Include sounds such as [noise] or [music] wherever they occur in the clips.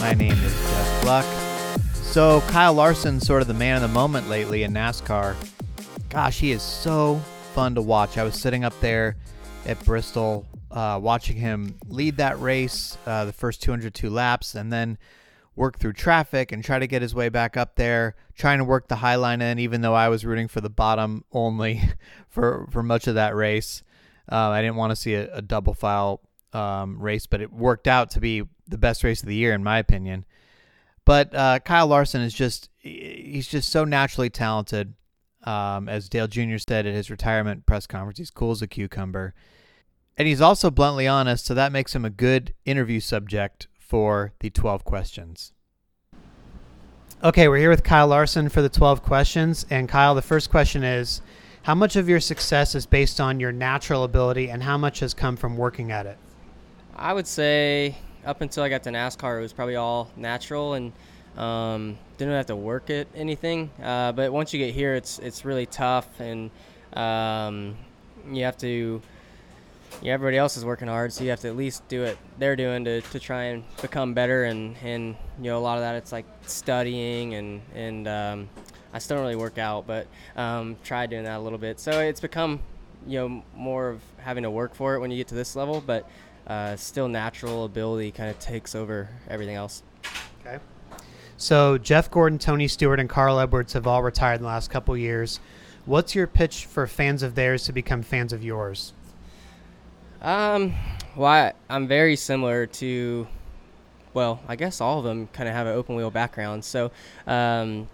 My name is Jeff Gluck. So, Kyle Larson, sort of the man of the moment lately in NASCAR. Gosh, he is so fun to watch. I was sitting up there at Bristol uh, watching him lead that race, uh, the first 202 laps, and then work through traffic and try to get his way back up there, trying to work the high line in, even though I was rooting for the bottom only [laughs] for, for much of that race. Uh, I didn't want to see a, a double file um, race, but it worked out to be the best race of the year, in my opinion. But uh, Kyle Larson is just, he's just so naturally talented. Um, as Dale Jr. said at his retirement press conference, he's cool as a cucumber. And he's also bluntly honest, so that makes him a good interview subject for the 12 questions. Okay, we're here with Kyle Larson for the 12 questions. And Kyle, the first question is How much of your success is based on your natural ability, and how much has come from working at it? I would say up until I got to NASCAR, it was probably all natural and um, didn't have to work at anything. Uh, but once you get here, it's it's really tough, and um, you have to yeah, everybody else is working hard, so you have to at least do what they're doing to, to try and become better. And, and you know, a lot of that it's like studying and and um, I still don't really work out, but um, tried doing that a little bit. So it's become you know more of having to work for it when you get to this level, but uh, still natural ability kind of takes over everything else. Okay. So Jeff Gordon, Tony Stewart, and Carl Edwards have all retired in the last couple years. What's your pitch for fans of theirs to become fans of yours? Um, well, I, I'm very similar to, well, I guess all of them kind of have an open wheel background. So, um,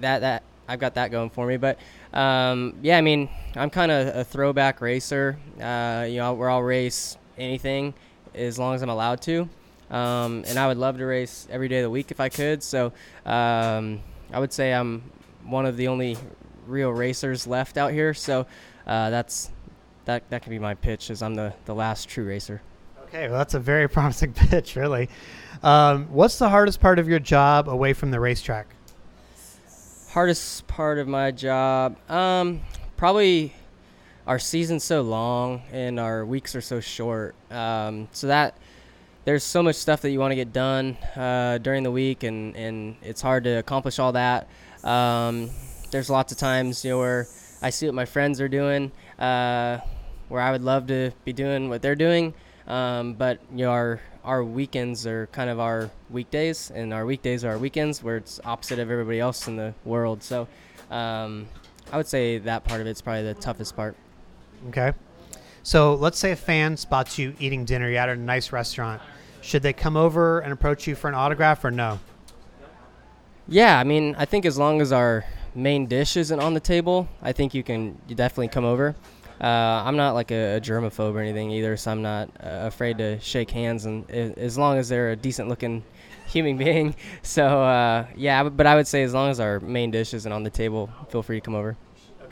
that that I've got that going for me. But um, yeah, I mean, I'm kind of a throwback racer. Uh, you know, where I'll race anything as long as I'm allowed to. Um, and I would love to race every day of the week if I could. So um, I would say I'm one of the only real racers left out here. So uh, that's that that could be my pitch, as I'm the the last true racer. Okay, well that's a very [laughs] promising pitch, really. Um, what's the hardest part of your job away from the racetrack? Hardest part of my job, um, probably our season's so long and our weeks are so short. Um, so that there's so much stuff that you want to get done uh, during the week, and, and it's hard to accomplish all that. Um, there's lots of times you know where I see what my friends are doing, uh, where I would love to be doing what they're doing. Um, but you know, our our weekends are kind of our weekdays, and our weekdays are our weekends, where it's opposite of everybody else in the world. So, um, I would say that part of it's probably the toughest part. Okay. So let's say a fan spots you eating dinner. You're at a nice restaurant. Should they come over and approach you for an autograph or no? Yeah, I mean, I think as long as our main dish isn't on the table, I think you can definitely come over. Uh, I'm not like a, a, germaphobe or anything either, so I'm not uh, afraid to shake hands, and as long as they're a decent looking [laughs] human being. [laughs] So uh, yeah, but I would say as long as our main dish isn't on the table, feel free to come over.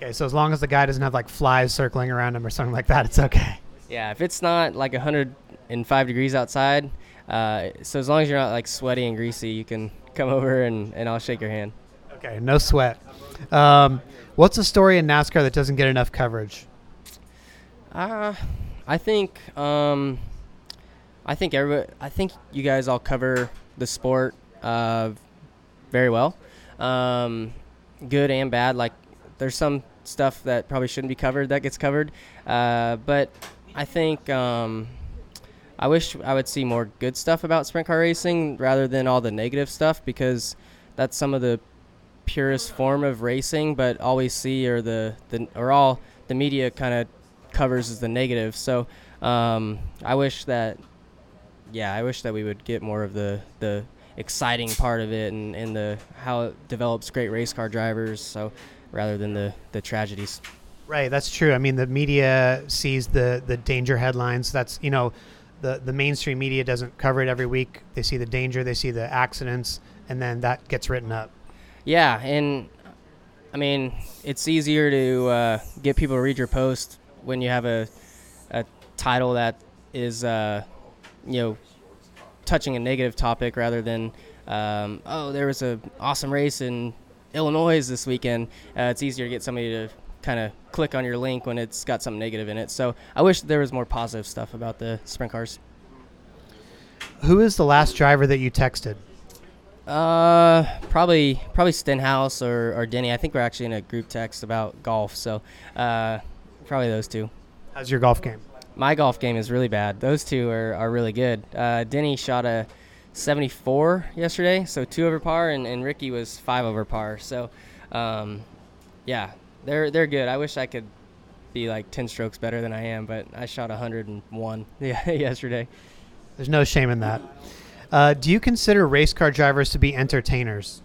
Okay, so as long as the guy doesn't have like flies circling around him or something like that, it's okay. Yeah, if it's not like 105 degrees outside, uh, so as long as you're not like sweaty and greasy, you can come over and, and I'll shake your hand. Okay, no sweat. Um, what's a story in NASCAR that doesn't get enough coverage? Uh, I think um, I think I think you guys all cover the sport uh, very well, um, good and bad. Like there's some stuff that probably shouldn't be covered that gets covered, uh, but I think um, I wish I would see more good stuff about sprint car racing rather than all the negative stuff because that's some of the purest form of racing, but all we see are the, the or all the media kind of covers as the negative. So um, I wish that, yeah, I wish that we would get more of the the exciting part of it and, and the how it develops great race car drivers. So rather than the the tragedies. Right, that's true. I mean, the media sees the the danger headlines. That's you know, the the mainstream media doesn't cover it every week. They see the danger, they see the accidents, and then that gets written up. Yeah, and I mean, it's easier to uh, get people to read your post when you have a, a title that is, uh, you know, touching a negative topic rather than, um, oh, there was an awesome race in Illinois this weekend. Uh, it's easier to get somebody to kind of click on your link when it's got something negative in it. So I wish there was more positive stuff about the sprint cars. Who is the last driver that you texted? Uh, probably probably Stenhouse or, or Denny. I think we're actually in a group text about golf. So, uh, probably those two. How's your golf game? My golf game is really bad. Those two are, are really good. Uh, Denny shot a 74 yesterday, so two over par, and, and Ricky was five over par. So, um, yeah, they're they're good. I wish I could be like 10 strokes better than I am, but I shot 101 [laughs] yesterday. There's no shame in that. Uh, do you consider race car drivers to be entertainers?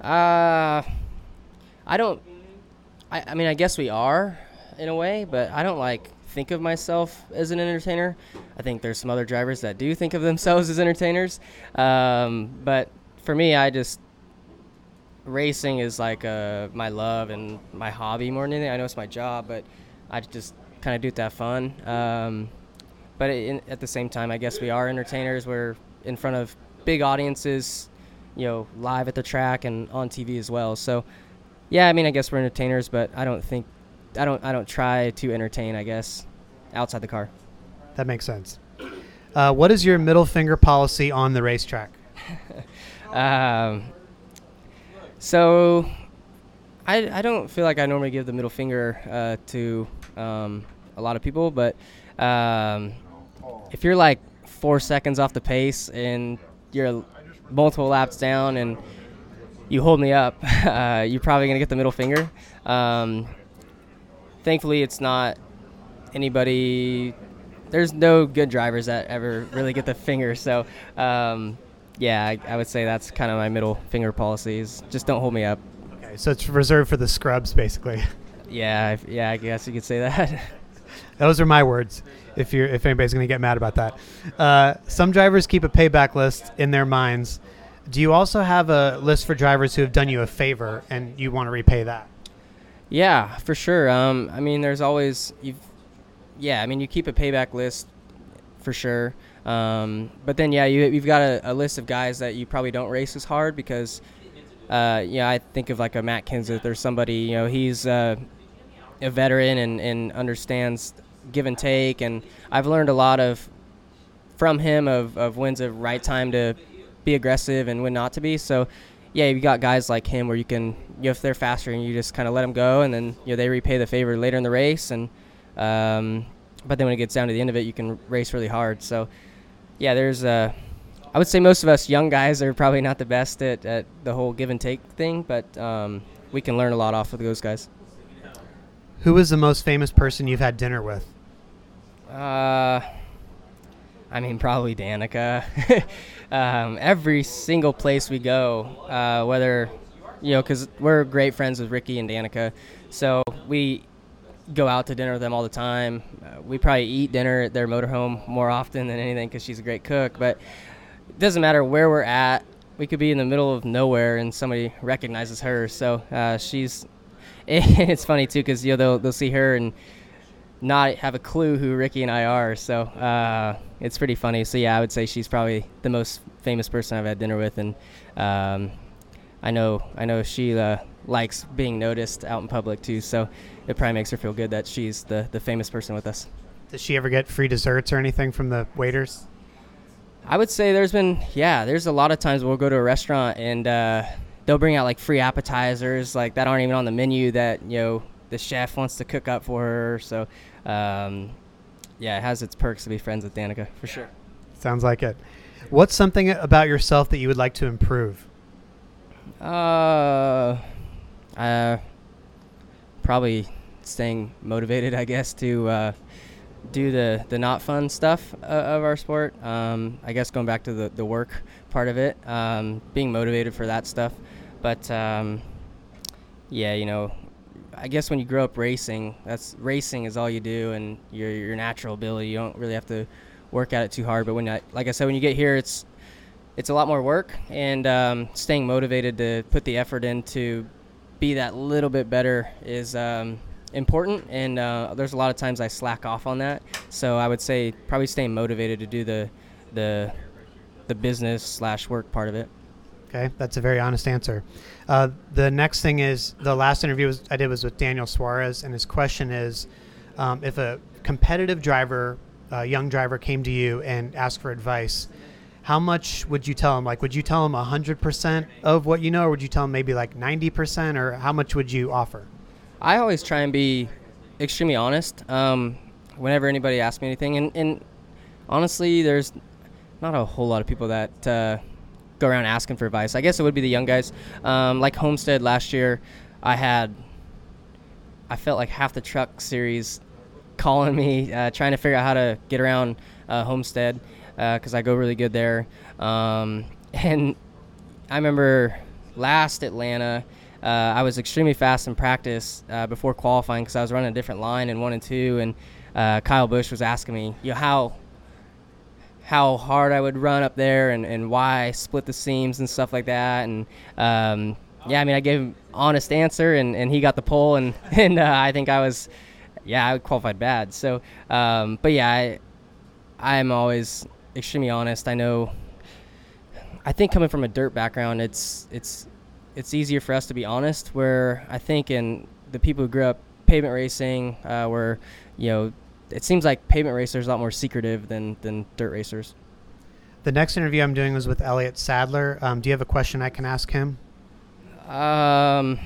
Uh, I don't. I, I mean, I guess we are in a way, but I don't like think of myself as an entertainer. I think there's some other drivers that do think of themselves as entertainers. Um, but for me, I just racing is like uh, my love and my hobby more than anything. I know it's my job, but I just kind of do it that fun. Um, but at the same time, I guess we are entertainers. We're in front of big audiences, you know, live at the track and on TV as well. So, yeah, I mean, I guess we're entertainers, but I don't think, I don't, I don't try to entertain. I guess outside the car. That makes sense. Uh, what is your middle finger policy on the racetrack? [laughs] um, so, I, I don't feel like I normally give the middle finger uh, to um, a lot of people, but um, if you're like four seconds off the pace and you're multiple laps down and you hold me up, [laughs] uh, you're probably gonna get the middle finger. Um, thankfully, it's not anybody. There's no good drivers that ever really get the finger. So, um, yeah, I, I would say that's kind of my middle finger policies. just don't hold me up. Okay, so it's reserved for the scrubs, basically. Yeah, I- yeah, I guess you could say that. [laughs] Those are my words. If you're if anybody's going to get mad about that, uh, some drivers keep a payback list in their minds. Do you also have a list for drivers who have done you a favor and you want to repay that? Yeah, for sure. Um, I mean, there's always you've, yeah. I mean, you keep a payback list for sure. Um, but then yeah, you you've got a, a list of guys that you probably don't race as hard because, uh, yeah, I think of like a Matt Kenseth or somebody. You know, he's uh, a veteran and and understands give and take, and I've learned a lot of from him of of when's the right time to be aggressive and when not to be. So yeah, you got guys like him where you can, you know, if they're faster and you just kind of let them go, and then you know they repay the favor later in the race, and um, but then when it gets down to the end of it, you can race really hard. So yeah, there's uh, I would say most of us young guys are probably not the best at, at the whole give and take thing, but um, we can learn a lot off of those guys. Who is the most famous person you've had dinner with? Uh, I mean, probably Danica. [laughs] um, every single place we go, uh, whether, you know, because we're great friends with Ricky and Danica, so we go out to dinner with them all the time. Uh, we probably eat dinner at their motorhome more often than anything because she's a great cook. But it doesn't matter where we're at. We could be in the middle of nowhere and somebody recognizes her. So uh, she's. [laughs] it's funny too because you know they'll they'll see her and not have a clue who Ricky and I are. So uh, it's pretty funny. So yeah, I would say she's probably the most famous person I've had dinner with, and um, I know I know she uh, likes being noticed out in public too. So it probably makes her feel good that she's the the famous person with us. Does she ever get free desserts or anything from the waiters? I would say there's been yeah, there's a lot of times we'll go to a restaurant and uh, they'll bring out like free appetizers like that aren't even on the menu that you know the chef wants to cook up for her. So um, yeah, it has its perks to be friends with Danica for sure. Sounds like it. What's something about yourself that you would like to improve? Uh, uh, probably staying motivated, I guess, to uh, do the, the not fun stuff uh, of our sport. Um, I guess going back to the, the work part of it, um, being motivated for that stuff. But um, yeah, you know, I guess when you grow up racing, that's racing is all you do, and your your natural ability. You don't really have to work at it too hard. But when, I, like I said, when you get here, it's it's a lot more work, and um, staying motivated to put the effort in to be that little bit better is um, important. And uh, there's a lot of times I slack off on that. So I would say probably staying motivated to do the the the business slash work part of it. Okay, that's a very honest answer. Uh, the next thing is the last interview was, I did was with Daniel Suarez, and his question is um, if a competitive driver, a young driver, came to you and asked for advice, how much would you tell him? Like, would you tell him 100% of what you know, or would you tell him maybe like 90%, or how much would you offer? I always try and be extremely honest um, whenever anybody asks me anything. And, and, honestly, there's not a whole lot of people that uh, go around asking for advice. I guess it would be the young guys. Um, like Homestead last year, I had, I felt like half the truck series calling me, uh, trying to figure out how to get around uh, Homestead because uh, I go really good there. Um, [laughs] and I remember last Atlanta, uh, I was extremely fast in practice uh, before qualifying because I was running a different line in one and two, and uh, Kyle Busch was asking me, you know, how how hard I would run up there and, and why I split the seams and stuff like that. And um, yeah, I mean, I gave him honest answer, and, and he got the pole, and [laughs] and uh, I think I was, yeah, I qualified bad. So, um, but yeah, I I'm always extremely honest. I know. I think coming from a dirt background, it's it's it's easier for us to be honest. Where I think in the people who grew up pavement racing, uh, where you know, it seems like pavement racers are a lot more secretive than than dirt racers. The next interview I'm doing was with Elliott Sadler. Um, do you have a question I can ask him? Um,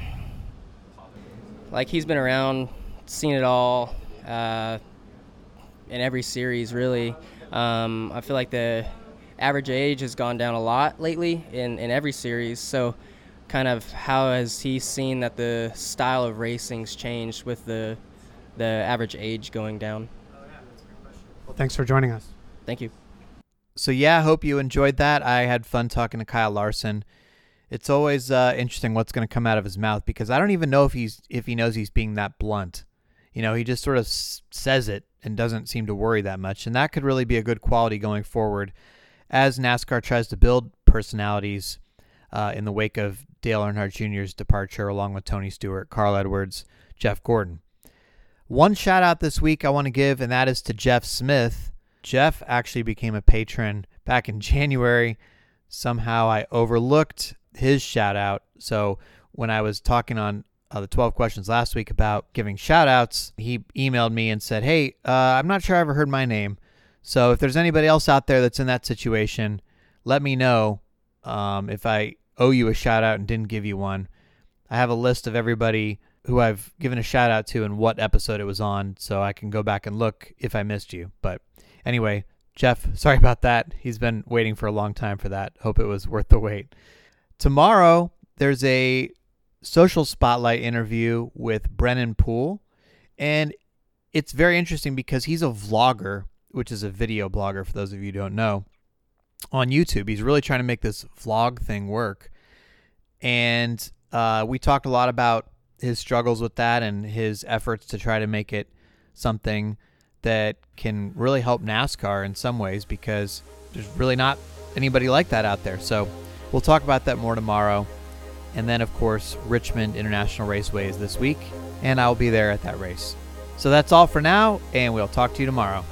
like he's been around, seen it all, uh, in every series really. Um, I feel like the average age has gone down a lot lately in, in every series. So, kind of how has he seen that the style of racing's changed with the the average age going down? Well, thanks for joining us. Thank you. So yeah, I hope you enjoyed that. I had fun talking to Kyle Larson. It's always uh, interesting what's going to come out of his mouth because I don't even know if he's if he knows he's being that blunt. You know, he just sort of s- says it and doesn't seem to worry that much, and that could really be a good quality going forward as NASCAR tries to build personalities uh, in the wake of Dale Earnhardt Jr.'s departure, along with Tony Stewart, Carl Edwards, Jeff Gordon. One shout out this week I want to give, and that is to Jeff Smith. Jeff actually became a patron back in [laughs] January. Somehow I overlooked his shout out. So when I was talking on uh, the 12 questions last week about giving shout outs, he emailed me and said, Hey, uh, I'm not sure I ever heard my name. So if there's anybody else out there that's in that situation, let me know um, if I owe you a shout out and didn't give you one. I have a list of everybody who I've given a shout out to and what episode it was on, so I can go back and look if I missed you. But anyway, Jeff, [laughs] sorry about that. He's been waiting for a long time for that. Hope it was worth the wait. Tomorrow, there's a social spotlight interview with Brennan Poole, and it's very interesting because he's a vlogger, which is a video blogger for those of you who don't know, on YouTube. He's really trying to make this vlog thing work. And uh, we talked a lot about his struggles with that and his efforts to try to make it something that can really help NASCAR in some ways because there's really not anybody like that out there. So we'll talk about that more tomorrow. And then, of course, Richmond International Raceway is this week, and I'll be there at that race. So that's all for now, and we'll talk to you tomorrow.